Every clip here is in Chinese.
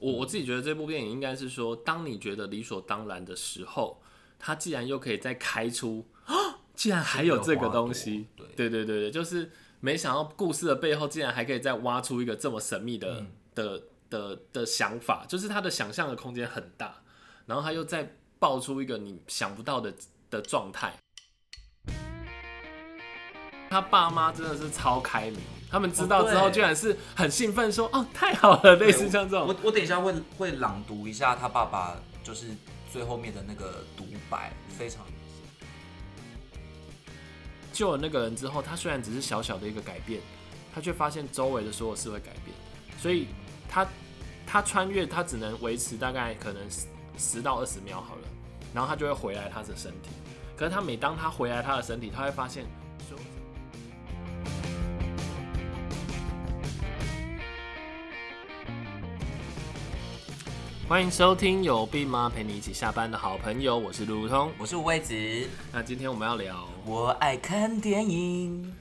我我自己觉得这部电影应该是说，当你觉得理所当然的时候，它既然又可以再开出，啊，竟然还有这个东西，对对对对对，就是没想到故事的背后竟然还可以再挖出一个这么神秘的、的的的想法，就是他的想象的空间很大，然后他又再爆出一个你想不到的的状态。他爸妈真的是超开明，他们知道之后对居然是很兴奋说：“哦，太好了！”类似像这种我，我等一下会会朗读一下他爸爸就是最后面的那个独白，非常救了那个人之后，他虽然只是小小的一个改变，他却发现周围的所有事会改变，所以他他穿越，他只能维持大概可能十十到二十秒好了，然后他就会回来他的身体。可是他每当他回来他的身体，他会发现欢迎收听有病吗？陪你一起下班的好朋友，我是路路通。我是五味子，那今天我们要聊我爱看电影。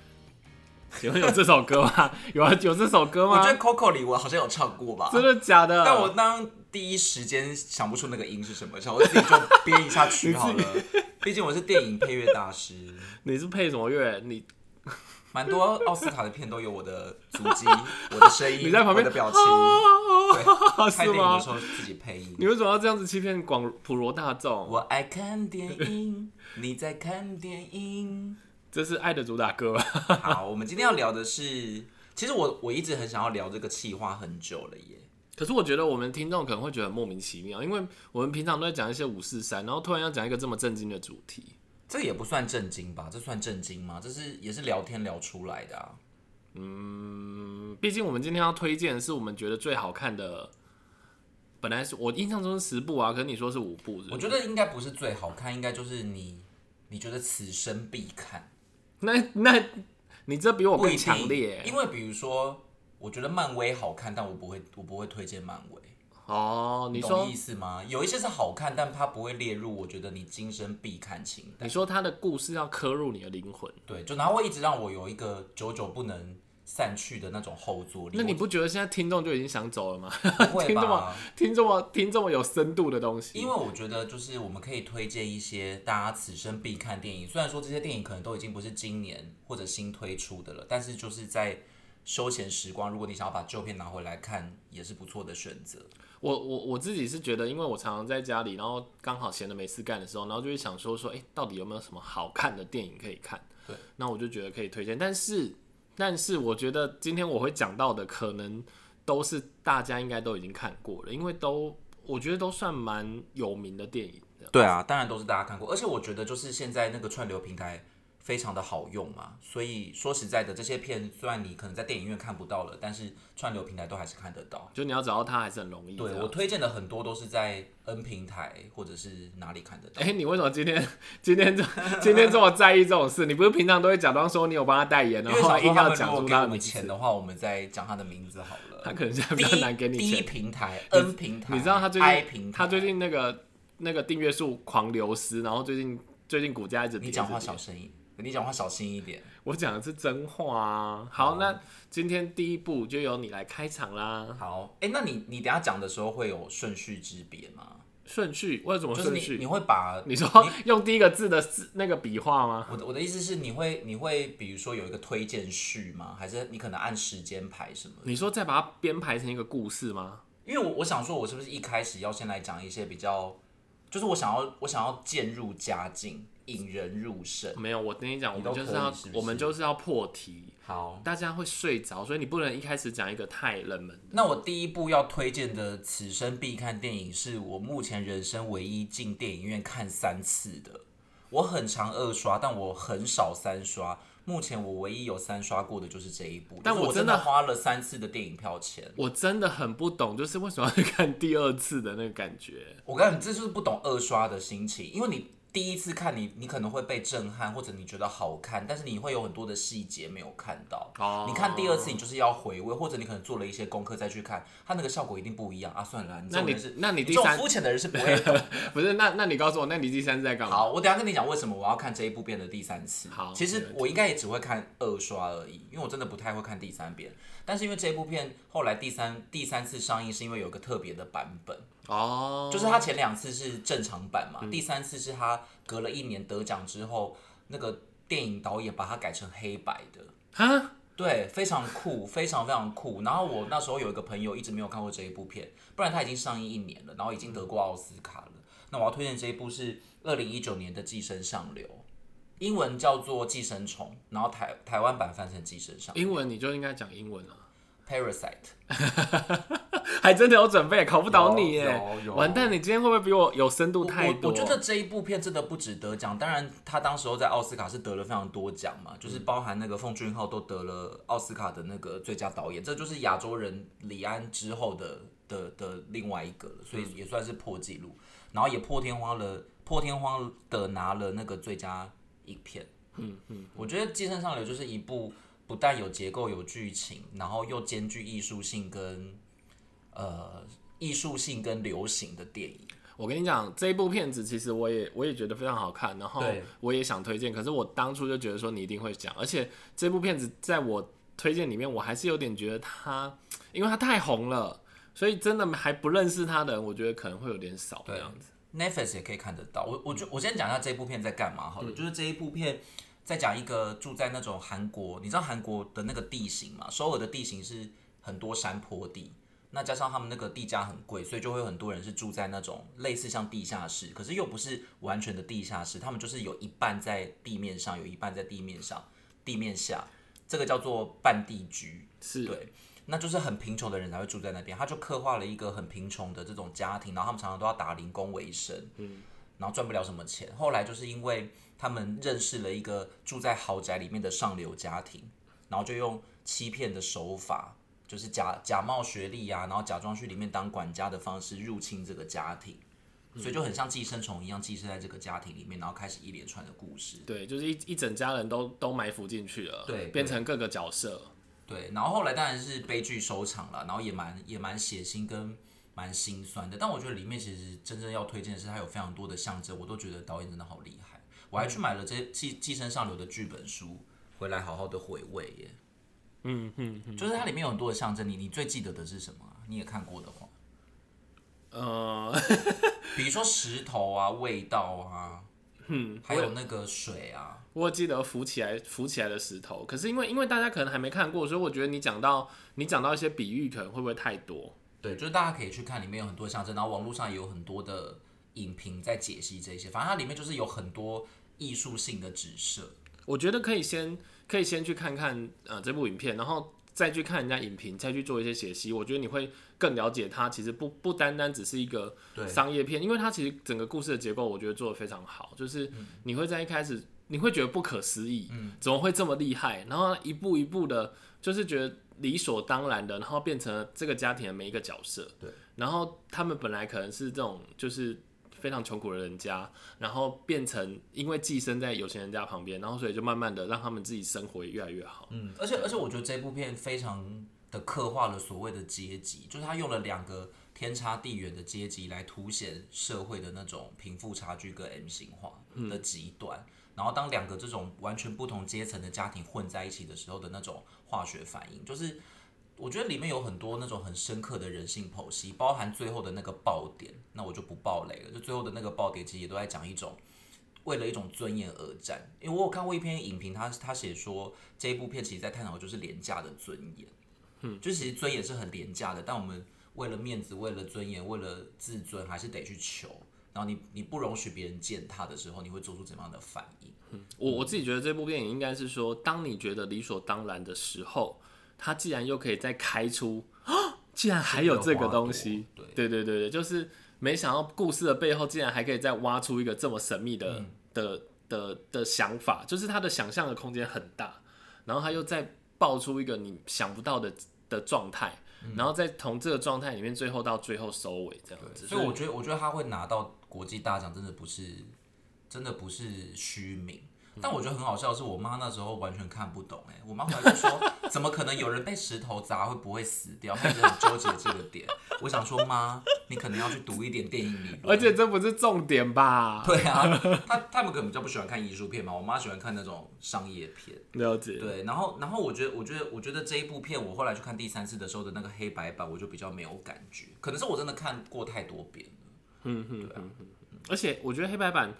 请问有这首歌吗？有啊，有这首歌吗？我觉得 Coco 里我好像有唱过吧，真的假的？但我当第一时间想不出那个音是什么，所以我自己就编一下曲好了。毕竟我是电影配乐大师，你是配什么乐？你蛮多奥斯卡的片都有我的足迹、我的声音、你在旁边的表情。对，拍电影的时？候自己配音。你为什么要这样子欺骗广普罗大众？我爱看电影，你在看电影。这是爱的主打歌吧？好，我们今天要聊的是，其实我我一直很想要聊这个气话很久了耶。可是我觉得我们听众可能会觉得很莫名其妙，因为我们平常都在讲一些五四三，然后突然要讲一个这么震惊的主题。这也不算震惊吧？这算震惊吗？这是也是聊天聊出来的啊。嗯，毕竟我们今天要推荐的是我们觉得最好看的，本来是我印象中是十部啊，可是你说是五部是是我觉得应该不是最好看，应该就是你你觉得此生必看，那那你这比我更强烈因为比如说，我觉得漫威好看，但我不会我不会推荐漫威。哦。你说懂意思吗？有一些是好看，但它不会列入我觉得你今生必看清单你。说它的故事要刻入你的灵魂，对，就然后会一直让我有一个久久不能散去的那种后坐力。那你不觉得现在听众就已经想走了吗？我不会 听这么吧？听这么听这么有深度的东西，因为我觉得就是我们可以推荐一些大家此生必看电影，虽然说这些电影可能都已经不是今年或者新推出的了，但是就是在休闲时光，如果你想要把旧片拿回来看，也是不错的选择。我我我自己是觉得，因为我常常在家里，然后刚好闲的没事干的时候，然后就会想说说，哎、到底有没有什么好看的电影可以看？对，那我就觉得可以推荐。但是但是我觉得今天我会讲到的，可能都是大家应该都已经看过了，因为都我觉得都算蛮有名的电影的。对啊，当然都是大家看过，而且我觉得就是现在那个串流平台非常的好用嘛，所以说实在的，这些片虽然你可能在电影院看不到了，但是串流平台都还是看得到。就你要找到它还是很容易。对我推荐的很多都是在 N 平台或者是哪里看得到。哎、你为什么今天今天这今天这么在意这种事？你不是平常都会假装说你有帮他代言，然后他们如要讲出果给我们他的名字？钱的话，我们再讲他的名字好了。他可能现在比较难给你第一钱。平台 N 平台，你知道他最 I 近平台，他最近那个那个订阅数狂流失，然后最近最近股价一直跌。你讲话小声一，你讲话小心一点。我讲的是真话啊。好，那今天第一步就由你来开场啦。好，哎、那你你等下讲的时候会有顺序之别吗？顺序为什么顺就是你你？会把你说用第一个字的字那个笔画吗？我的我的意思是，你会你会比如说有一个推荐序吗？还是你可能按时间排什么？你说再把它编排成一个故事吗？因为我我想说，我是不是一开始要先来讲一些比较，就是我想要我想要渐入佳境，引人入胜。没有，我跟你讲，我们就是要是是我们就是要破题，好，大家会睡着，所以你不能一开始讲一个太冷门的。那我第一部要推荐的此生必看电影，是我目前人生唯一进电影院看三次的。我很常二刷，但我很少三刷。目前我唯一有三刷过的就是这一部，但我真的的花了三次的电影票钱。我真的很不懂，就是为什么要去看第二次的那个感觉。我告诉你，这就是不懂二刷的心情，因为你第一次看你，你可能会被震撼，或者你觉得好看，但是你会有很多的细节没有看到。哦你看第二次，你就是要回味，或者你可能做了一些功课再去看，它那个效果一定不一样啊！算了，你那你是，那你这种第三肤浅的人是不会懂。不是？那那你告诉我，那你第三次在干嘛？好，我等下跟你讲为什么我要看这一部片的第三次。好其实我应该也只会看二刷而已，因为我真的不太会看第三遍。但是因为这部片后来第三第三次上映，是因为有个特别的版本，哦，就是他前两次是正常版嗯嘛，第三次是他隔了一年得奖之后，那个电影导演把它改成黑白的。啊，对，非常酷，非常非常酷。然后我那时候有一个朋友一直没有看过这一部片，不然他已经上映一年了，然后已经得过奥斯卡了。那我要推荐这一部是二零一九年的《寄生上流》，英文叫做《寄生虫》，然后台台湾版翻成《寄生上流英文你就应该讲英文啊，》（Parasite）。还真的有准备，考不倒你耶！完蛋，你今天会不会比我有深度太多？我我觉得这一部片真的不值得奖，当然他当时候在奥斯卡是得了非常多奖嘛，就是包含那个奉俊昊都得了奥斯卡的那个最佳导演，这就是亚洲人李安之后的的的另外一个了，所以也算是破纪录，然后也破天荒了，破天荒的拿了那个最佳影片。嗯嗯，我觉得《寄生上流》就是一部不但有结构、有剧情，然后又兼具艺术性跟呃艺术性跟流行的电影。我跟你讲，这一部片子其实我也我也觉得非常好看，然后我也想推荐，可是我当初就觉得说你一定会讲，而且这部片子在我推荐里面，我还是有点觉得它，因为它太红了，所以真的还不认识它的人，我觉得可能会有点少这样子。Netflix 也可以看得到。我我就我先讲一下这部片在干嘛好了，就是这一部片在讲一个住在那种韩国，你知道韩国的那个地形嘛？首尔的地形是很多山坡地，那加上他们那个地价很贵，所以就会有很多人是住在那种类似像地下室，可是又不是完全的地下室，他们就是有一半在地面上，有一半在地面上，地面下，这个叫做半地居。是，对，那就是很贫穷的人才会住在那边。他就刻画了一个很贫穷的这种家庭，然后他们常常都要打零工为生，嗯，然后赚不了什么钱。后来就是因为他们认识了一个住在豪宅里面的上流家庭，然后就用欺骗的手法，就是假假冒学历啊，然后假装去里面当管家的方式入侵这个家庭。所以就很像寄生虫一样寄生在这个家庭里面，然后开始一连串的故事。对，就是一一整家人都都埋伏进去了，对变成各个角色。对，然后后来当然是悲剧收场了，然后也蛮也蛮血腥跟蛮心酸的。但我觉得里面其实真正要推荐的是它有非常多的象征，我都觉得导演真的好厉害。我还去买了这《寄寄生上流》的剧本书回来，好好的回味耶。嗯嗯嗯，就是它里面有很多的象征，你你最记得的是什么啊、你也看过的话，呃，比如说石头啊、味道啊，嗯，还有那个水啊。我记得浮起来浮起来的石头，可是因为因为大家可能还没看过，所以我觉得你讲到你讲到一些比喻，可能会不会太多？对，就是大家可以去看，里面有很多象征，然后网络上也有很多的影评在解析这些。反正它里面就是有很多艺术性的指涉。我觉得可以先可以先去看看呃这部影片，然后再去看人家影评，再去做一些解析。我觉得你会更了解它，其实不不单单只是一个商业片，因为它其实整个故事的结构，我觉得做的非常好，就是你会在一开始你会觉得不可思议，嗯怎么会这么厉害？然后一步一步的，就是觉得理所当然的，然后变成了这个家庭的每一个角色。对，然后他们本来可能是这种就是非常穷苦的人家，然后变成因为寄生在有钱人家旁边，然后所以就慢慢的让他们自己生活也越来越好。嗯，而且而且我觉得这部片非常的刻画了所谓的阶级，就是他用了两个天差地远的阶级来凸显社会的那种贫富差距跟 M 型化的极端。然后当两个这种完全不同阶层的家庭混在一起的时候的那种化学反应，就是我觉得里面有很多那种很深刻的人性剖析，包含最后的那个爆点，那我就不爆雷了。就最后的那个爆点，其实也都在讲一种为了一种尊严而战。因为我有看过一篇影评，他他写说这一部片其实在探讨的就是廉价的尊严，嗯，就其实尊严是很廉价的，但我们为了面子、为了尊严、为了自尊，还是得去求。然后你你不容许别人践踏的时候，你会做出怎么样的反应？我我自己觉得这部电影应该是说，当你觉得理所当然的时候，它既然又可以再开出，啊竟然还有这个东西，对对对对对，就是没想到故事的背后竟然还可以再挖出一个这么神秘的、的的的想法，就是他的想象的空间很大，然后他又再爆出一个你想不到的的状态，然后再从这个状态里面最后到最后收尾这样子，所以我觉得，我觉得他会拿到国际大奖，真的不是真的不是虚名。但我觉得很好笑的是，我妈那时候完全看不懂、哎，我妈回来就说，怎么可能有人被石头砸会不会死掉？她一直很纠结这个点。我想说，妈，你可能要去读一点电影理论。而且这不是重点吧？对啊，他他们可能比较不喜欢看艺术片嘛，我妈喜欢看那种商业片。了解。对，然后然后我觉得我觉得我觉得这一部片，我后来去看第三次的时候的那个黑白版，我就比较没有感觉，可能是我真的看过太多遍了。嗯哼哼哼。而且我觉得黑白版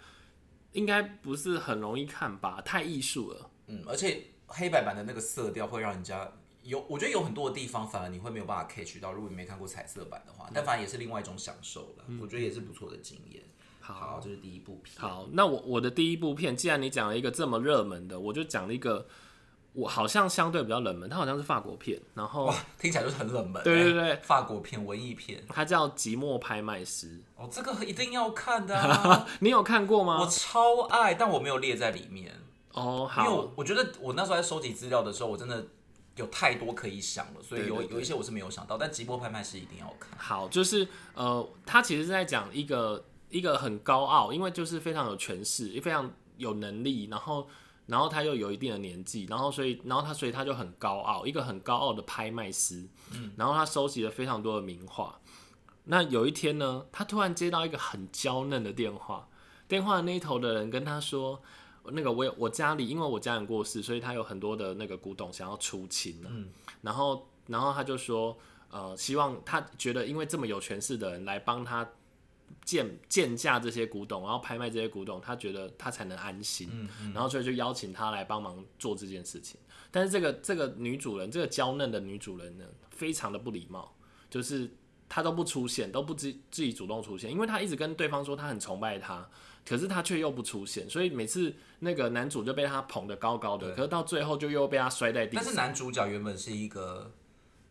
应该不是很容易看吧，太艺术了。嗯，而且黑白版的那个色调会让人家有，我觉得有很多的地方反而你会没有办法 catch 到，如果你没看过彩色版的话，但反而也是另外一种享受了。我觉得也是不错的经验。好，这是第一部片。好，那我我的第一部片，既然你讲了一个这么热门的，我就讲了一个我好像相对比较冷门，它好像是法国片，然后，听起来就是很冷门。对对对，法国片、文艺片，它叫《寂寞拍卖师》。哦，这个一定要看的啊！你有看过吗？我超爱，但我没有列在里面。哦，好因为好，我我觉得我那时候在收集资料的时候，我真的有太多可以想了，所以有有一些我是没有想到，但《直播拍卖师》一定要看。好，就是呃，他其实是在讲一个一个很高傲，因为就是非常有权势，也非常有能力，然后然后他又有一定的年纪，然后所以然后他所以他就很高傲，一个很高傲的拍卖师，嗯，然后他收集了非常多的名画。那有一天呢，他突然接到一个很娇嫩的电话，电话的那一头的人跟他说。那个我有我家里，因为我家人过世，所以他有很多的那个古董想要出清呢、然后然后他就说，呃，希望他觉得因为这么有权势的人来帮他鉴鉴价这些古董，然后拍卖这些古董，他觉得他才能安心，然后所以就邀请他来帮忙做这件事情。但是这个这个女主人，这个娇嫩的女主人呢，非常的不礼貌，就是她都不出现，都不自自己主动出现，因为她一直跟对方说她很崇拜他，可是她却又不出现，所以每次那个男主就被她捧得高高的，可是到最后就又被她摔在地上。但是男主角原本是一个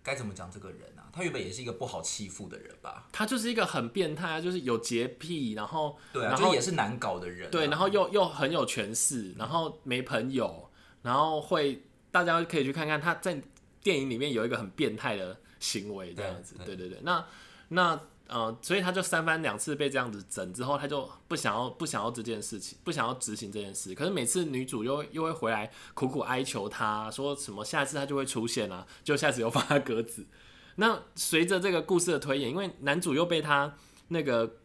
该怎么讲这个人啊？他原本也是一个不好欺负的人吧？他就是一个很变态啊，就是有洁癖，然后对啊，然后也是难搞的人啊、对，然后又又很有权势，然后没朋友，然后会大家可以去看看他在电影里面有一个很变态的行为这样子，对对对对，那那呃，所以他就三番两次被这样子整之后，他就不想要不想要这件事情，不想要执行这件事。可是每次女主又又会回来苦苦哀求他，说什么下次他就会出现啊，就下次又放他鸽子。那随着这个故事的推演，因为男主又被他那个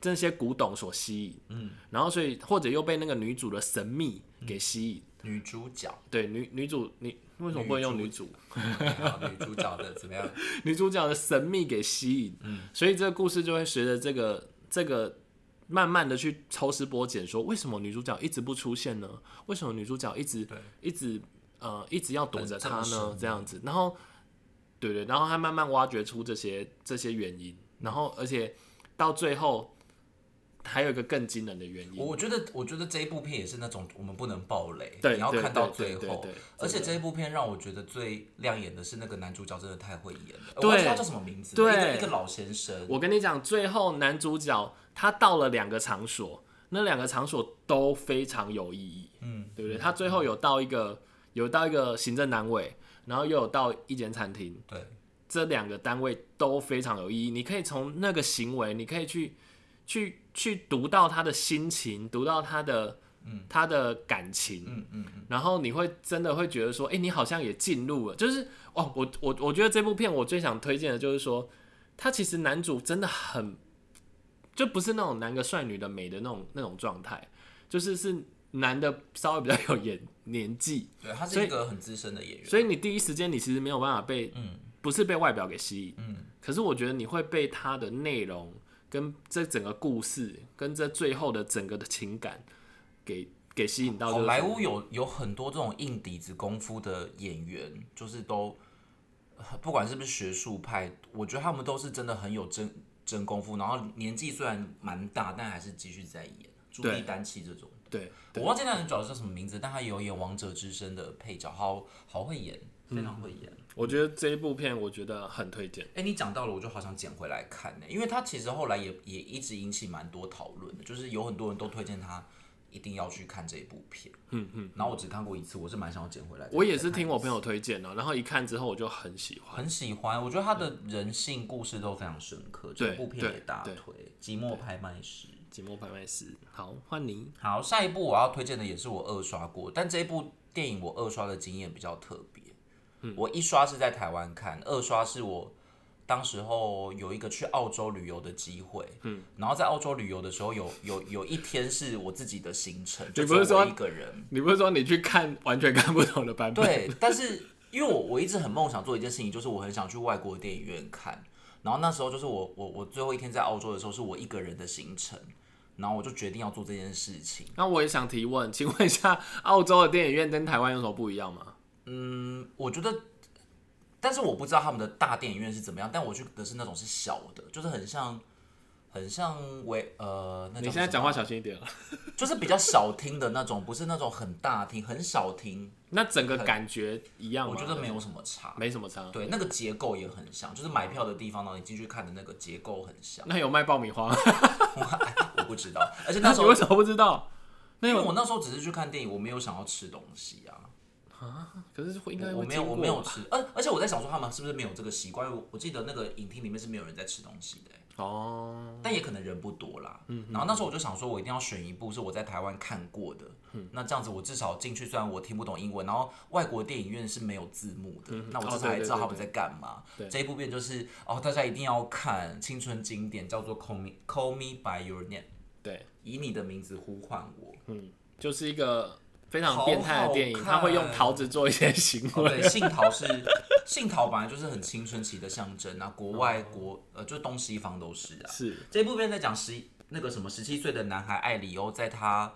这些古董所吸引，嗯，然后所以或者又被那个女主的神秘给吸引。女主角，对，女女主，你为什么不能用女主？好 女主角的怎么样？女主角的神秘给吸引，嗯，所以这个故事就会随着这个这个慢慢的去抽丝剥茧，说为什么女主角一直不出现呢？为什么女主角一直一直呃一直要躲着他呢？这样子，然后对对，然后他慢慢挖掘出这些这些原因，然后而且到最后还有一个更惊人的原因，我觉得，我觉得这一部片也是那种我们不能爆雷，对对你要看到最后。而且这一部片让我觉得最亮眼的是那个男主角真的太会演了，对。我不知道叫什么名字，对。一个一个老先生，我跟你讲，最后男主角他到了两个场所，那两个场所都非常有意义，嗯，对不对？他最后有到一个有到一个行政单位，然后又有到一间餐厅，对，这两个单位都非常有意义。你可以从那个行为，你可以去去去读到他的心情，读到他的。他的感情，嗯嗯嗯，然后你会真的会觉得说，哎、你好像也进入了，就是哦，我我我觉得这部片我最想推荐的就是说，他其实男主真的很，就不是那种男的帅女的美的那种那种状态，就是是男的稍微比较有演年纪，对，他是一个很资深的演员，所以你第一时间你其实没有办法被，嗯。不是被外表给吸引，嗯，可是我觉得你会被他的内容跟这整个故事跟这最后的整个的情感给给吸引到。好莱坞有有很多这种硬底子功夫的演员，就是都不管是不是学术派，我觉得他们都是真的很有真真功夫，然后年纪虽然蛮大，但还是继续在演。朱莉丹气这种，对，我忘记那人主角叫什么名字，但他有演《王者之声》的配角，好好会演，非常会演。我觉得这一部片我觉得很推荐。哎、你讲到了，我就好想捡回来看呢、因为它其实后来也也一直引起蛮多讨论的，就是有很多人都推荐他一定要去看这一部片。嗯嗯。然后我只看过一次，我是蛮想要捡回来。我也是听我朋友推荐的，然后一看之后我就很喜欢，很喜欢。我觉得他的人性故事都非常深刻，这部片也大推。寂寞拍卖师，寂寞拍卖师。好，换你。好，下一部我要推荐的也是我二刷过，但这一部电影我二刷的经验比较特别。我一刷是在台湾看，二刷是我。当时候有一个去澳洲旅游的机会，嗯，然后在澳洲旅游的时候，有有有一天是我自己的行程，就不是说一个人，你不是说你去看完全看不懂的版本？对，但是因为我我一直很梦想做一件事情，就是我很想去外国电影院看，然后那时候就是我我我最后一天在澳洲的时候，是我一个人的行程，然后我就决定要做这件事情。那我也想提问，请问一下，澳洲的电影院跟台湾有什么不一样吗？嗯，我觉得。但是我不知道他们的大电影院是怎么样，但我去的是那种是小的，就是很像，很像为呃，那你现在讲话小心一点就是比较小厅的那种，不是那种很大厅，很小厅。那整个感觉一样我觉得没有什么差，没什么差。对，那个结构也很像，就是买票的地方呢，你进去看的那个结构很像。那有卖爆米花？我不知道，而且那时候为什么不知道？因为我那时候只是去看电影，我没有想要吃东西啊。啊，可是会应该我没有我没有吃，而而且我在想说他们是不是没有这个习惯？我我记得那个影厅里面是没有人在吃东西的哦，但也可能人不多啦。嗯，然后那时候我就想说，我一定要选一部是我在台湾看过的，那这样子我至少进去，虽然我听不懂英文，然后外国电影院是没有字幕的，那我至少还知道他们在干嘛。这一部片就是哦，大家一定要看青春经典，叫做《Call Me Call Me By Your Name》，对，以你的名字呼唤我。嗯，就是一个。非常变态的电影，他会用桃子做一些行为。对，杏桃是 杏桃，本来就是很青春期的象征啊。国外国呃，就东西方都是啊。是这部片在讲十那个什么十七岁的男孩艾里欧，在他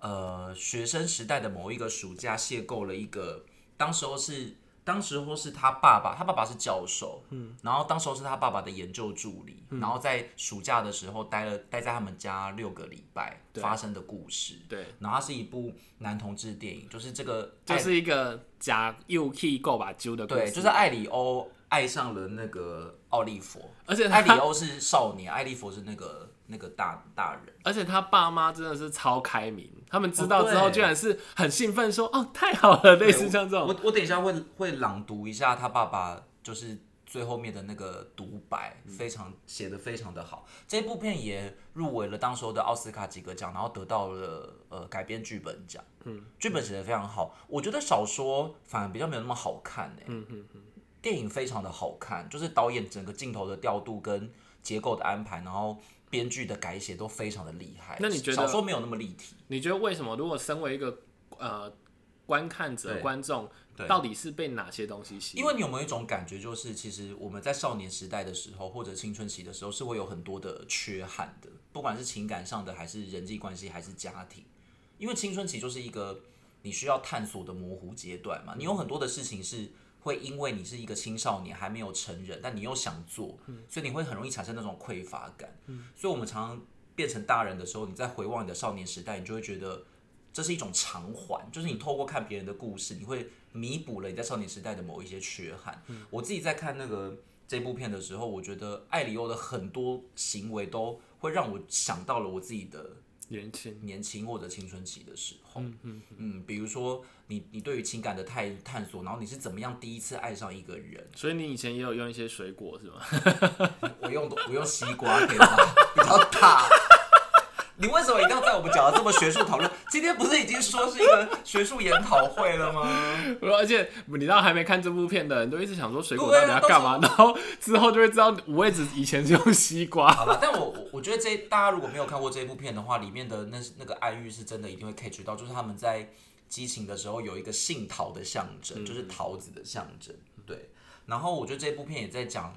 呃学生时代的某一个暑假，邂逅了一个，当时候是。当时候是他爸爸，他爸爸是教授，嗯，然后当时候是他爸爸的研究助理，然后在暑假的时候待了待在他们家六个礼拜发生的故事，对，然后它是一部男同志电影，就是这个就是一个假 UK 够把揪的故事，对，就是艾里欧爱上了那个奥利佛，而且艾里欧是少年，艾利佛是那个。那个大大人，而且他爸妈真的是超开明，他们知道之后居然是很兴奋，说哦太好了，类似像这种。我我等一下会会朗读一下他爸爸就是最后面的那个独白，非常写的非常的好。这部片也入围了当时候的奥斯卡几个奖，然后得到了呃改编剧本奖。嗯，剧本写的非常好，我觉得小说反而比较没有那么好看哎。嗯嗯嗯，电影非常的好看，就是导演整个镜头的调度跟结构的安排，然后。编剧的改写都非常的厉害。那你觉得小说没有那么立体？你觉得为什么？如果身为一个呃观看者、观众，到底是被哪些东西吸引？因为你有没有一种感觉，就是其实我们在少年时代的时候，或者青春期的时候，是会有很多的缺憾的，不管是情感上的，还是人际关系，还是家庭。因为青春期就是一个你需要探索的模糊阶段嘛，你有很多的事情是。会因为你是一个青少年，还没有成人，但你又想做，所以你会很容易产生那种匮乏感。所以，我们常常变成大人的时候，你在回望你的少年时代，你就会觉得这是一种偿还，就是你透过看别人的故事，你会弥补了你在少年时代的某一些缺憾。我自己在看那个这部片的时候，我觉得艾里欧的很多行为都会让我想到了我自己的。年轻、年轻或者青春期的时候，嗯嗯嗯，比如说你你对于情感的探探索，然后你是怎么样第一次爱上一个人？所以你以前也有用一些水果是吗？我用我用西瓜，比较大。你为什么一定要在我们讲的这么学术讨论？今天不是已经说是一个学术研讨会了吗？而且你知道还没看这部片的人都一直想说水果到底要干嘛，然后之后就会知道五味子以前是用西瓜。好了，但我我我觉得这大家如果没有看过这部片的话，里面的那那个暗喻是真的一定会 catch 到，就是他们在激情的时候有一个杏桃的象征，就是桃子的象征。对，然后我觉得这部片也在讲。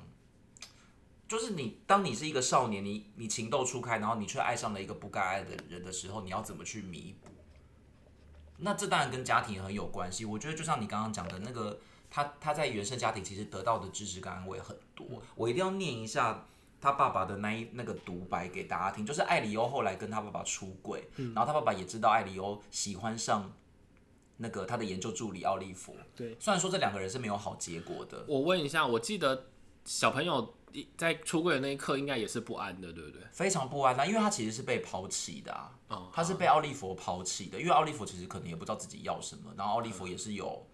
就是你，当你是一个少年，你你情窦初开，然后你却爱上了一个不该爱的人的时候，你要怎么去弥补？那这当然跟家庭很有关系。我觉得就像你刚刚讲的那个，他他在原生家庭其实得到的支持跟安慰很多。我一定要念一下他爸爸的那一那个独白给大家听，就是艾里欧后来跟他爸爸出轨，然后他爸爸也知道艾里欧喜欢上那个他的研究助理奥利弗。对，虽然说这两个人是没有好结果的。我问一下，我记得小朋友。一在出柜的那一刻应该也是不安的，对不对？非常不安啊，因为他其实是被抛弃的啊，哦，他是被奥利弗抛弃的，因为奥利弗其实可能也不知道自己要什么，然后奥利弗也是有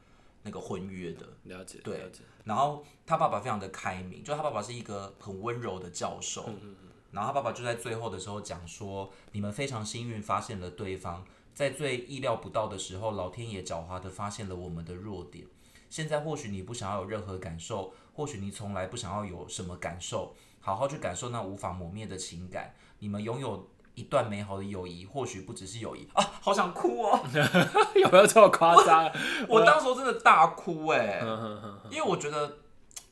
那个婚约的，了解，对了解，然后他爸爸非常的开明，就他爸爸是一个很温柔的教授，嗯嗯然后他爸爸就在最后的时候讲说，你们非常幸运发现了对方，在最意料不到的时候，老天爷狡猾的发现了我们的弱点。现在或许你不想要有任何感受，或许你从来不想要有什么感受，好好去感受那无法磨灭的情感。你们拥有一段美好的友谊，或许不只是友谊啊，好想哭哦！有没有这么夸张？我当时候真的大哭哎、因为我觉得，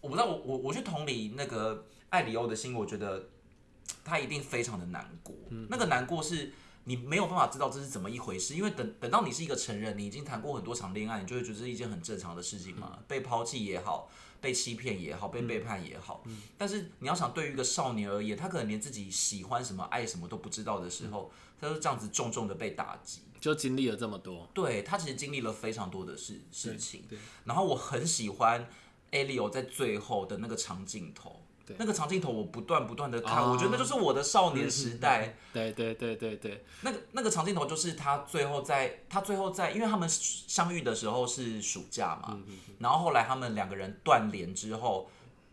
我不知道我我我去同理那个艾里欧的心，我觉得他一定非常的难过。那个难过是你没有办法知道这是怎么一回事，因为等等到你是一个成人，你已经谈过很多场恋爱，你就会觉得这是一件很正常的事情嘛。被抛弃也好，被欺骗也好，被背叛也好，但是你要想，对于一个少年而言，他可能连自己喜欢什么、爱什么都不知道的时候，他就这样子重重的被打击。就经历了这么多，对他其实经历了非常多的事事情，对，然后我很喜欢 Elio 在最后的那个长镜头，对。那个长镜头我不断不断的看，哦我觉得那就是我的少年时代。对对对对对，那个那个长镜头就是他最后在，他最后在，因为他们相遇的时候是暑假嘛，嗯然后后来他们两个人断联之后，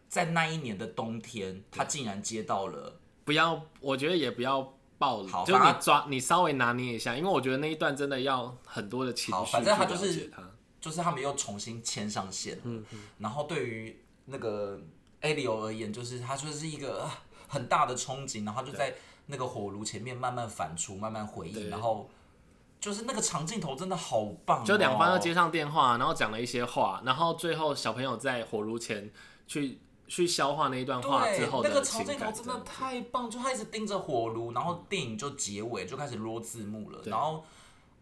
在那一年的冬天，他竟然接到了，不要，我觉得也不要爆好，就你抓，你稍微拿捏一下，因为我觉得那一段真的要很多的情绪好反正他就是就是他们又重新牵上线了。然后对于那个 Elio 而言，就是他就是一个啊很大的憧憬，然后就在那个火炉前面慢慢反刍，慢慢回忆，然后就是那个长镜头真的好棒、哦，就两方都接上电话，然后讲了一些话，然后最后小朋友在火炉前去去消化那一段话之对，后那个长镜头真的太棒，就他一直盯着火炉，然后电影就结尾就开始落字幕了，然后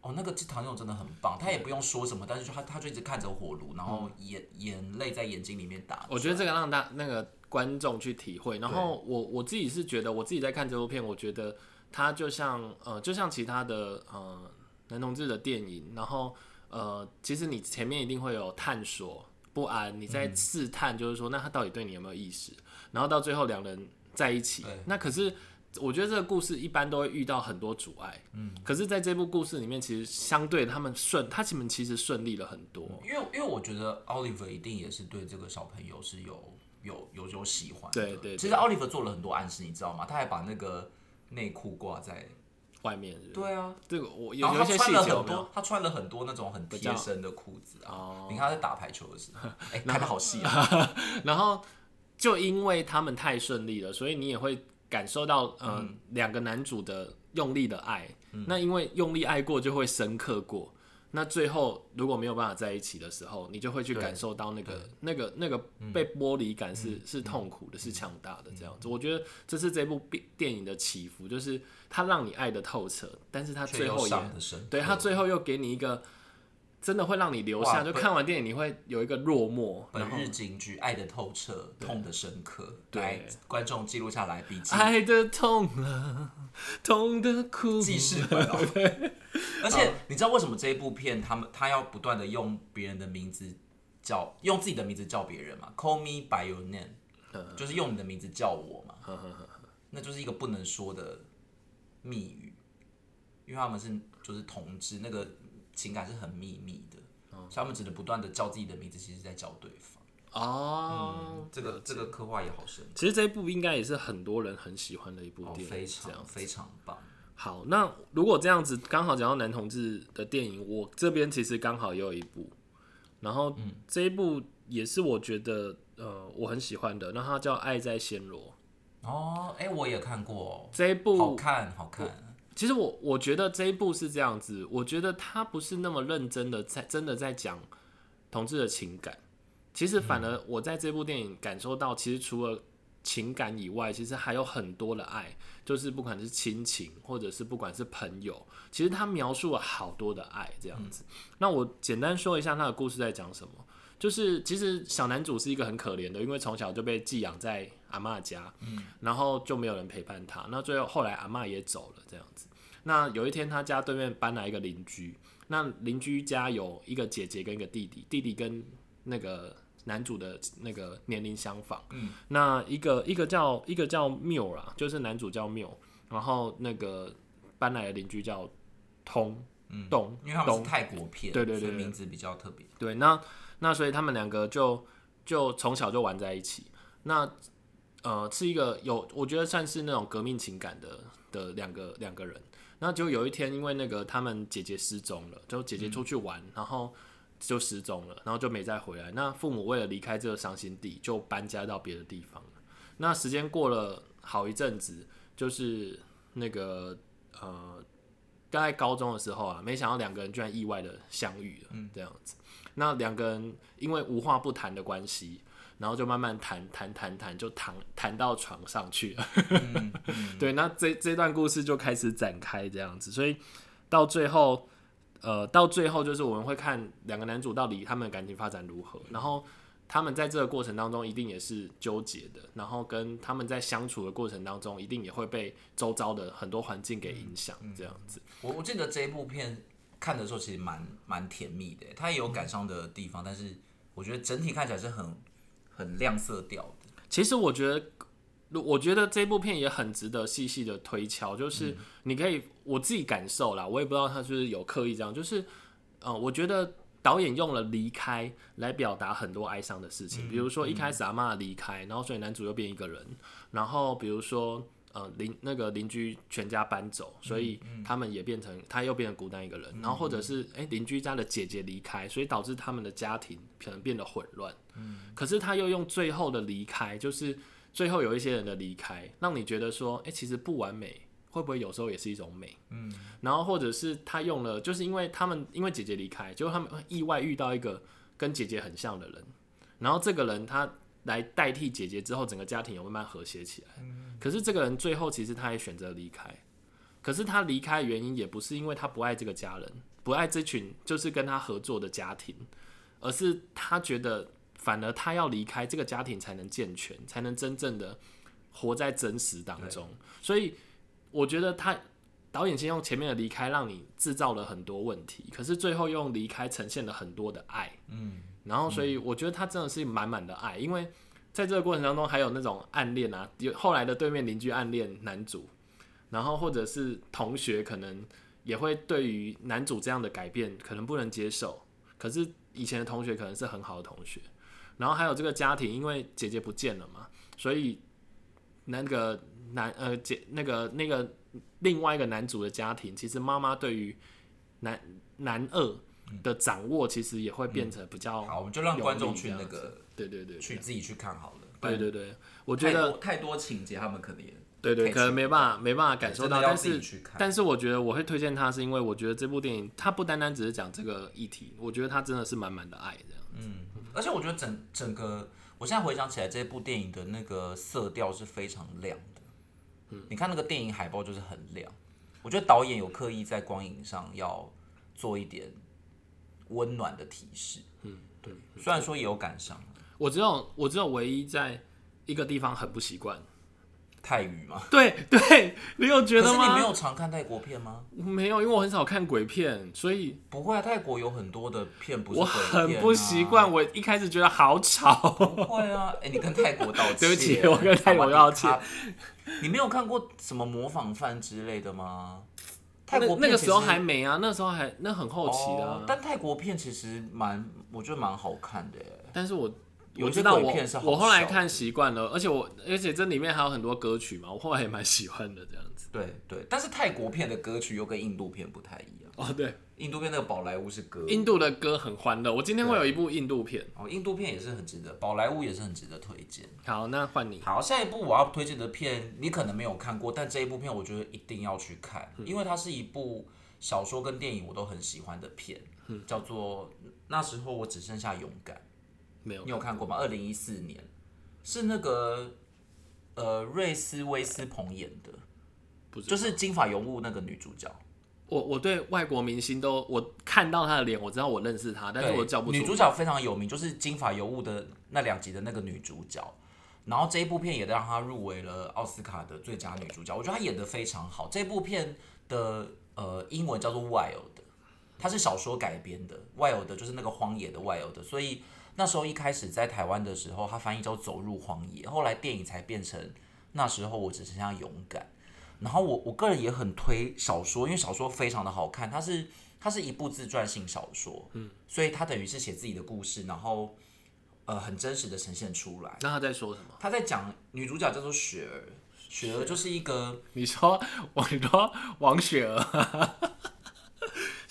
哦，那个唐勇真的很棒，他也不用说什么，但是就他他就一直看着火炉，然后眼眼泪在眼睛里面打。我觉得这个让大那个观众去体会。然后我我自己是觉得，我自己在看这部片，我觉得他就像呃，就像其他的呃男同志的电影，然后呃，其实你前面一定会有探索不安，你在试探，就是说，那他到底对你有没有意识？然后到最后两人在一起，那可是。我觉得这个故事一般都会遇到很多阻碍，嗯，可是在这部故事里面，其实相对他们顺，他们其实顺利了很多，因为因为我觉得 Oliver 一定也是对这个小朋友是有有有有喜欢的。对对对其实 Oliver 做了很多暗示，你知道吗？他还把那个内裤挂在。外面是是对啊，这个我有有一些细节有没有多，他穿了很多那种很贴身的裤子啊。哦你看他在打排球的时候，哎，看的好细啊。然后就因为他们太顺利了，所以你也会感受到，嗯，两、个男主的用力的爱。那因为用力爱过，就会深刻过。那最后如果没有办法在一起的时候，你就会去感受到那个、那个、那个被剥离感是、是痛苦的，是强大的这样子。我觉得这是这部电电影的起伏，就是它让你爱的透彻，但是它最后也。对他最后又给你一个真的会让你留下，就看完电影你会有一个落寞，本日警句，爱的透彻，痛的深刻。对，观众记录下来笔记。爱的痛了，痛的哭，记事本哦。而且你知道为什么这一部片他们他要不断的用别人的名字叫用自己的名字叫别人嘛？Call me by your name，就是用你的名字叫我嘛。那就是一个不能说的密语，因为他们是就是同志，那个情感是很秘密的，所以他们只能不断的叫自己的名字，其实在叫对方。哦。这个这个刻画也好深，其实这一部应该也是很多人很喜欢的一部哦，电影，非常非常棒。好。那如果这样子刚好讲到男同志的电影，我这边其实刚好也有一部，然后这一部也是我觉得呃我很喜欢的，那它叫《爱在暹罗》。哦，哎、我也看过，这一部好看好看。其实我我觉得这一部是这样子，我觉得他不是那么认真的在真的在讲同志的情感。其实反而我在这部电影感受到，其实除了情感以外，其实还有很多的爱，就是不管是亲情，或者是不管是朋友，其实他描述了好多的爱这样子。那我简单说一下他的故事在讲什么。就是其实小男主是一个很可怜的，因为从小就被寄养在阿嬷家，嗯然后就没有人陪伴他。那最后后来阿嬷也走了，这样子。那有一天他家对面搬来一个邻居，那邻居家有一个姐姐跟一个弟弟，弟弟跟那个男主的那个年龄相仿。嗯，那一个一个叫一个叫缪啦，就是男主叫缪，然后那个搬来的邻居叫通东，因为他们是泰国片，对对对名字比较特别。对，那那所以他们两个就就从小就玩在一起。那呃，是一个有我觉得算是那种革命情感的的两个两个人。那就有一天，因为那个他们姐姐失踪了，就姐姐出去玩，然后就失踪了，然后就没再回来。那父母为了离开这个伤心地，就搬家到别的地方了。那时间过了好一阵子，就是那个呃，大概高中的时候啊，没想到两个人居然意外的相遇了，这样子。那两个人因为无话不谈的关系，然后就慢慢谈谈谈谈，就谈谈到床上去了。对，那这这段故事就开始展开这样子，所以到最后，呃，到最后就是我们会看两个男主到底他们的感情发展如何，然后他们在这个过程当中一定也是纠结的，然后跟他们在相处的过程当中，一定也会被周遭的很多环境给影响，这样子。我我记得这一部片看的时候其实蛮蛮甜蜜的，它也有感伤的地方，但是我觉得整体看起来是很很亮色调的。其实我觉得，我觉得这部片也很值得细细的推敲，就是你可以我自己感受啦，我也不知道他是不是有刻意这样，就是呃，我觉得导演用了离开来表达很多哀伤的事情，比如说一开始阿妈离开，然后所以男主又变一个人，然后比如说。呃，邻那个邻居全家搬走，所以他们也变成他又变成孤单一个人，然后或者是哎邻居家的姐姐离开，所以导致他们的家庭可能变得混乱。可是他又用最后的离开，就是最后有一些人的离开，让你觉得说，哎、其实不完美会不会有时候也是一种美？嗯，然后或者是他用了，就是因为他们因为姐姐离开，结果他们意外遇到一个跟姐姐很像的人，然后这个人他来代替姐姐之后，整个家庭有慢慢和谐起来。可是这个人最后其实他也选择离开，可是他离开的原因也不是因为他不爱这个家人，不爱这群就是跟他合作的家庭，而是他觉得反而他要离开这个家庭才能健全，才能真正的活在真实当中。所以我觉得他导演先用前面的离开让你制造了很多问题，可是最后用离开呈现了很多的爱。嗯，然后所以我觉得他真的是满满的爱，因为。在这个过程当中，还有那种暗恋啊，有后来的对面邻居暗恋男主，然后或者是同学可能也会对于男主这样的改变可能不能接受，可是以前的同学可能是很好的同学，然后还有这个家庭，因为姐姐不见了嘛，所以那个男呃姐那个那个另外一个男主的家庭，其实妈妈对于男男二的掌握，其实也会变成比较好，我们就让观众去那个对对对，去自己去看好了。对对对，我我觉得太多情节，他们可能也对对，可能没办法没办法感受到，但是。但是我觉得我会推荐它，是因为我觉得这部电影它不单单只是讲这个议题，我觉得它真的是满满的爱这样。而且我觉得整整个，我现在回想起来，这部电影的那个色调是非常亮的。嗯，你看那个电影海报就是很亮。我觉得导演有刻意在光影上要做一点温暖的提示。嗯，对。虽然说也有感伤，我只有我只有唯一在一个地方很不习惯。泰语吗。对对，你有觉得吗？你没有常看泰国片吗？没有，因为我很少看鬼片，所以不会啊，泰国有很多的片不是我鬼片、啊、很不习惯。我一开始觉得好吵。不会啊，哎、你跟泰国道歉。对不起我跟泰国道歉。你没有看过什么模仿犯之类的吗？泰国那那个时候还没啊，那时候还那很好奇、啊哦但泰国片其实蛮，我觉得蛮好看的耶。但是我我知道我我后来看习惯了，而且我而且这里面还有很多歌曲嘛，我后来也蛮喜欢的这样子。对对，但是泰国片的歌曲又跟印度片不太一样。哦，对，印度片那个宝莱坞是歌，印度的歌很欢乐。我今天会有一部印度片。哦，印度片也是很值得，宝莱坞也是很值得推荐。好，那换你。好，下一部我要推荐的片，你可能没有看过，但这一部片我觉得一定要去看，嗯因为它是一部小说跟电影我都很喜欢的片，嗯叫做那时候我只剩下勇敢，没有你有看过吗？二零一四年是那个呃瑞斯威斯彭演的，不知道就是金发尤物那个女主角，我我对外国明星都我看到她的脸，我知道我认识她，但是我叫不出女主角非常有名，就是金发尤物的那两集的那个女主角。然后这一部片也让她入围了奥斯卡的最佳女主角，我觉得她演的非常好。这部片的呃英文叫做《Wild》，它是小说改编的，《Wild》就是那个荒野的 Wild，所以那时候一开始在台湾的时候，他翻译叫《走入荒野》，后来电影才变成那时候我只剩下勇敢。然后我我个人也很推小说，因为小说非常的好看，它是它是一部自传性小说，嗯，所以它等于是写自己的故事，然后呃很真实的呈现出来。那他在说什么？他在讲女主角叫做雪儿，雪儿就是一个你说，我说王雪儿，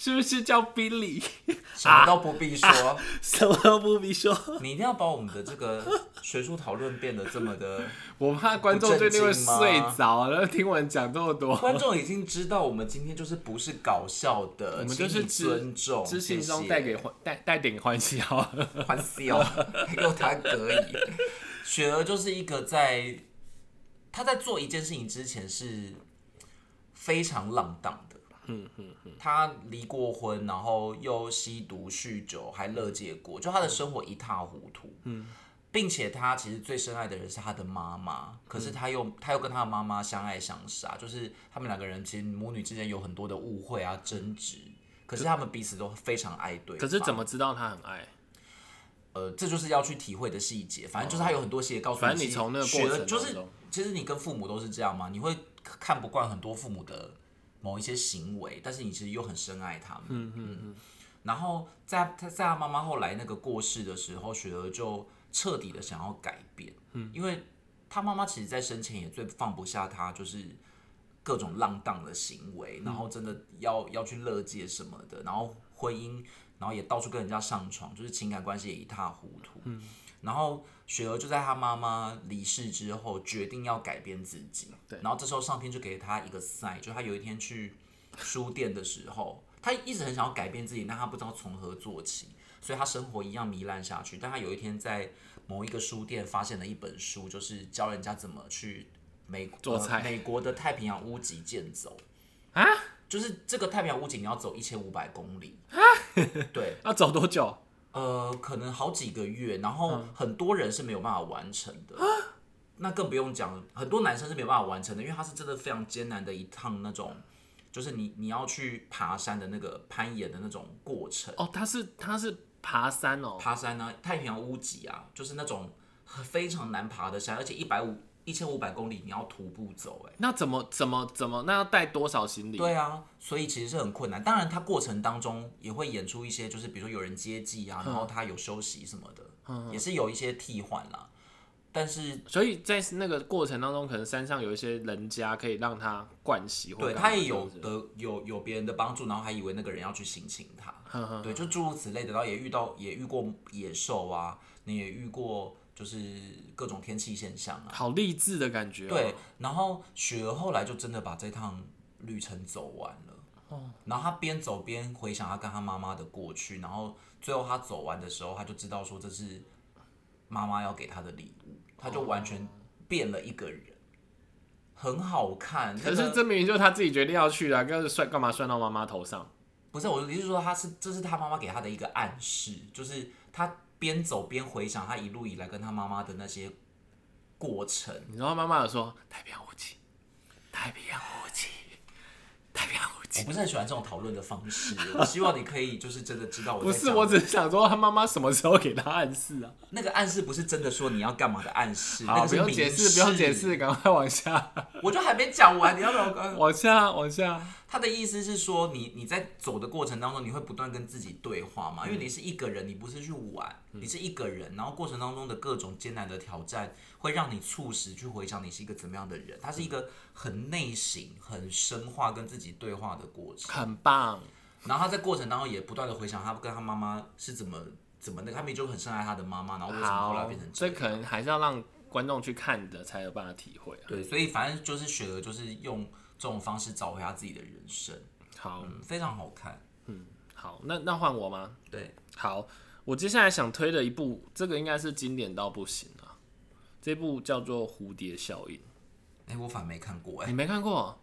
是不是叫 Billy？什么都不必说，什么都不必说。你一定要把我们的这个学术讨论变得这么的，我怕观众最近会睡着，然后听完讲这么多。观众已经知道我们今天就是不是搞笑的，我们就是尊重，知性中带给欢带带点欢笑，欢笑，还给我弹可以。雪儿就是一个在他在做一件事情之前是非常浪荡的。嗯嗯嗯，他离过婚，然后又吸毒、酗酒，还乐戒过，就他的生活一塌糊涂。嗯，并且他其实最深爱的人是他的妈妈，可是他又他又跟他的妈妈相爱相杀，就是他们两个人其实母女之间有很多的误会啊、争执，可是他们彼此都非常爱对方。可是怎么知道他很爱？呃，这就是要去体会的细节。反正就是他有很多细节告诉你，反正你从那个过程就是其实你跟父母都是这样嘛，你会看不惯很多父母的。某一些行为，但是你其实又很深爱他们。嗯嗯嗯。然后在他在他妈妈后来那个过世的时候，雪儿就彻底的想要改变。嗯。因为他妈妈其实，在生前也最放不下他，就是各种浪荡的行为，然后真的要要去乐界什么的，然后婚姻，然后也到处跟人家上床，就是情感关系也一塌糊涂。嗯。然后雪儿就在她妈妈离世之后，决定要改变自己。对。然后这时候上天就给她一个 sign，就她有一天去书店的时候，她一直很想要改变自己，但她不知道从何做起，所以她生活一样糜烂下去。但她有一天在某一个书店发现了一本书，就是教人家怎么去美做菜，美国的太平洋屋脊健走啊，就是这个太平洋屋脊你要走一千五百公里啊，对，要走多久？呃，可能好几个月，然后很多人是没有办法完成的。那更不用讲，很多男生是没有办法完成的，因为他是真的非常艰难的一趟那种，就是你你要去爬山的那个攀岩的那种过程。哦，他是他是爬山哦，爬山呢，太平洋屋脊啊，就是那种非常难爬的山，而且一百五。一千五百公里，你要徒步走，哎，那怎么怎么怎么，那要带多少行李？对啊，所以其实是很困难。当然，它过程当中也会演出一些，就是比如说有人接济啊，然后他有休息什么的，也是有一些替换啦。但是，所以在那个过程当中，可能山上有一些人家可以让他灌洗，对他也有的有有别人的帮助，然后还以为那个人要去行刑他，对，就诸如此类的。然后也遇到也遇过野兽啊，你也遇过。就是各种天气现象啊，好励志的感觉。对，然后雪儿后来就真的把这趟旅程走完了。哦，然后他边走边回想他跟他妈妈的过去，然后最后他走完的时候，他就知道说这是妈妈要给他的礼物，他就完全变了一个人，很好看。可是这明明就是他自己决定要去的，干是算干嘛算到妈妈头上？不是，我的意思是说他是这是他妈妈给他的一个暗示，就是他。边走边回想他一路以来跟他妈妈的那些过程，你知道妈妈有说太平洋无极，太平洋无极，太平洋无极。我不是很喜欢这种讨论的方式，我希望你可以就是真的知道我。不是，我只是想说他妈妈什么时候给他暗示啊？那个暗示不是真的说你要干嘛的暗示，好，不用解释，不用解释，赶快往下。我就还没讲完，你要不要往下？往下。他的意思是说，你你在走的过程当中，你会不断跟自己对话嘛？因为你是一个人，你不是去玩，你是一个人，然后过程当中的各种艰难的挑战，会让你促使去回想你是一个怎么样的人。他是一个很内省、很深化跟自己对话的过程，很棒。然后他在过程当中也不断的回想他跟他妈妈是怎么怎么的，他们就很深爱他的妈妈，然后为什么后来变成这样？所以可能还是要让观众去看的，才有办法体会。对，所以反正就是雪儿就是用。这种方式找回他自己的人生，好，非常好看。嗯，好，那那换我吗？对，好，我接下来想推的一部，这个应该是经典到不行啊。这部叫做《蝴蝶效应》。哎，我反没看过，哎，你没看过？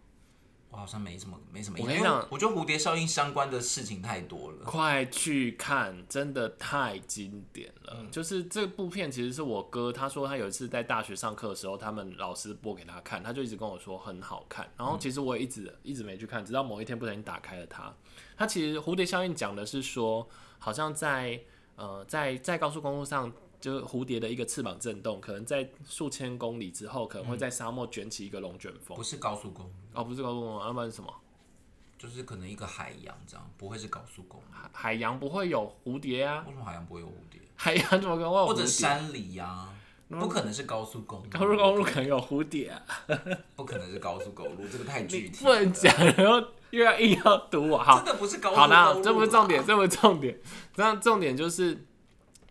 我好像没什么，没什么。我跟你讲，我觉得蝴蝶效应相关的事情太多了。快去看，真的太经典了。就是这部片，其实是我哥，他说他有一次在大学上课的时候，他们老师播给他看，他就一直跟我说很好看。然后其实我也一直一直没去看，直到某一天不小心打开了它。它其实蝴蝶效应讲的是说，好像在呃，在在高速公路上，就是蝴蝶的一个翅膀震动，可能在数千公里之后，可能会在沙漠卷起一个龙卷风。不是高速公路，哦，不是高速公路，那不然是什么？就是可能一个海洋这样，不会是高速公路。海海洋不会有蝴蝶啊？为什么海洋不会有蝴蝶？海洋怎么可能会有或？者山里呀、不可能是高速公路，高速公路可能有蝴蝶啊？不可能是高速公路，这个太具你体不能讲，然后又要硬要堵我。哈真，的不是高速好啦，公路这不是重点，啦这不是重点。这样重点就是，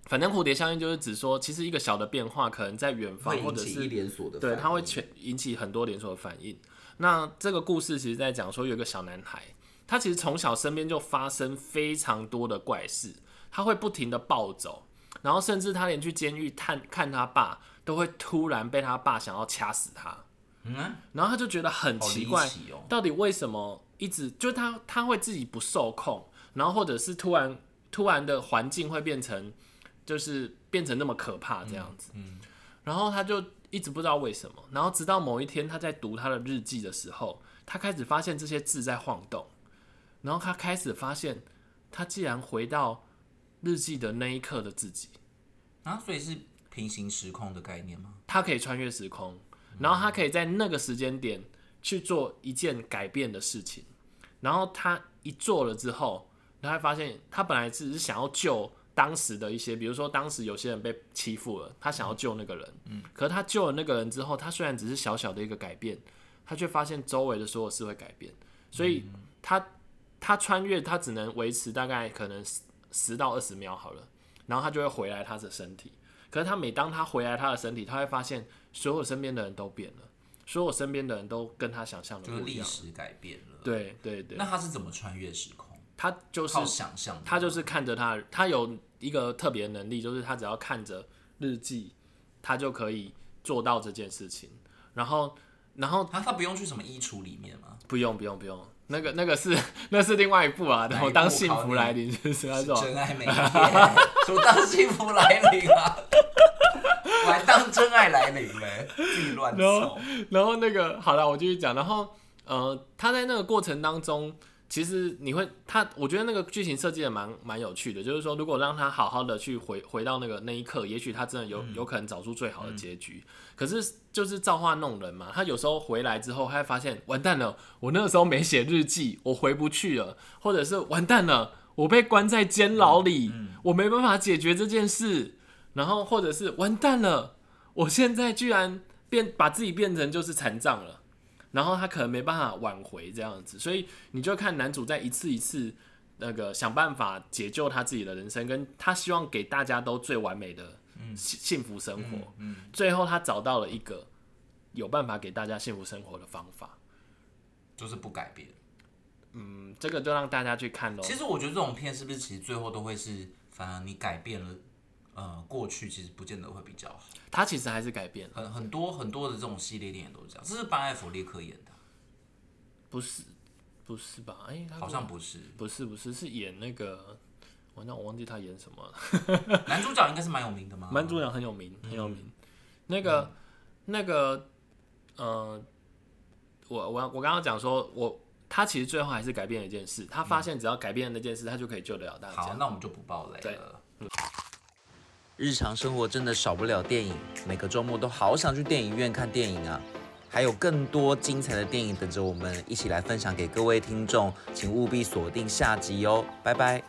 反正蝴蝶效应就是指说，其实一个小的变化，可能在远方会引起一或者是连锁的反应，对，它会全引起很多连锁的反应。那这个故事其实在讲说，有一个小男孩，他其实从小身边就发生非常多的怪事，他会不停的暴走，然后甚至他连去监狱探看他爸，都会突然被他爸想要掐死他。嗯啊，然后他就觉得很奇怪。到底为什么一直就是他他会自己不受控，然后或者是突然突然的环境会变成就是变成那么可怕这样子，嗯然后他就一直不知道为什么，然后直到某一天他在读他的日记的时候，他开始发现这些字在晃动，然后他开始发现他既然回到日记的那一刻的自己，啊，所以是平行时空的概念吗？他可以穿越时空，然后他可以在那个时间点去做一件改变的事情，然后他一做了之后，他会发现他本来只是想要救当时的一些，比如说当时有些人被欺负了，他想要救那个人，嗯，可是他救了那个人之后，他虽然只是小小的一个改变，他却发现周围的所有事会改变，所以他他穿越他只能维持大概可能十十到二十秒好了，然后他就会回来他的身体。可是他每当他回来他的身体，他会发现所有身边的人都变了，所有身边的人都跟他想象的不一样。历史改变了。对对对那，他是怎么穿越时空？他就是想象，他就是看着他，他有一个特别能力，就是他只要看着日记，他就可以做到这件事情。然后，然后他他不用去什么衣橱里面吗？不用不用不用，那个那个是 那是另外一部啊。然后当幸福来临就是那种，真爱每一天，什么当幸福来临啊？我还当真爱来临嘞，自己乱然凑。然后那个好了，我继续讲。然后呃，他在那个过程当中，其实你会他，我觉得那个剧情设计的蛮蛮有趣的。就是说，如果让他好好的去回回到那个那一刻，也许他真的有、有可能找出最好的结局。可是就是造化弄人嘛，他有时候回来之后，他会发现完蛋了，我那个时候没写日记，我回不去了，或者是完蛋了，我被关在监牢里，我没办法解决这件事。然后或者是完蛋了，我现在居然变把自己变成就是残障了，然后他可能没办法挽回这样子，所以你就看男主在一次一次那个想办法解救他自己的人生，跟他希望给大家都最完美的幸幸福生活，嗯，最后他找到了一个有办法给大家幸福生活的方法，就是不改变。嗯，这个就让大家去看喽。其实我觉得这种片是不是其实最后都会是，反而你改变了，呃，过去其实不见得会比较好。他其实还是改变了，很很多很多的这种系列电影都是这样。这是班艾弗列克演的，不是不是吧？哎、他好像不是。不是不是是演那个，我那我忘记他演什么了。男主角应该是蛮有名的吗？男主角很有名，嗯很有名。那个、那个，呃，我我我刚刚讲说，我他其实最后还是改变了一件事，他发现只要改变了那件事，他就可以救得了大家好，家。那我们就不爆雷对了。日常生活真的少不了电影，每个周末都好想去电影院看电影啊！还有更多精彩的电影等着我们一起来分享给各位听众，请务必锁定下集哦，拜拜。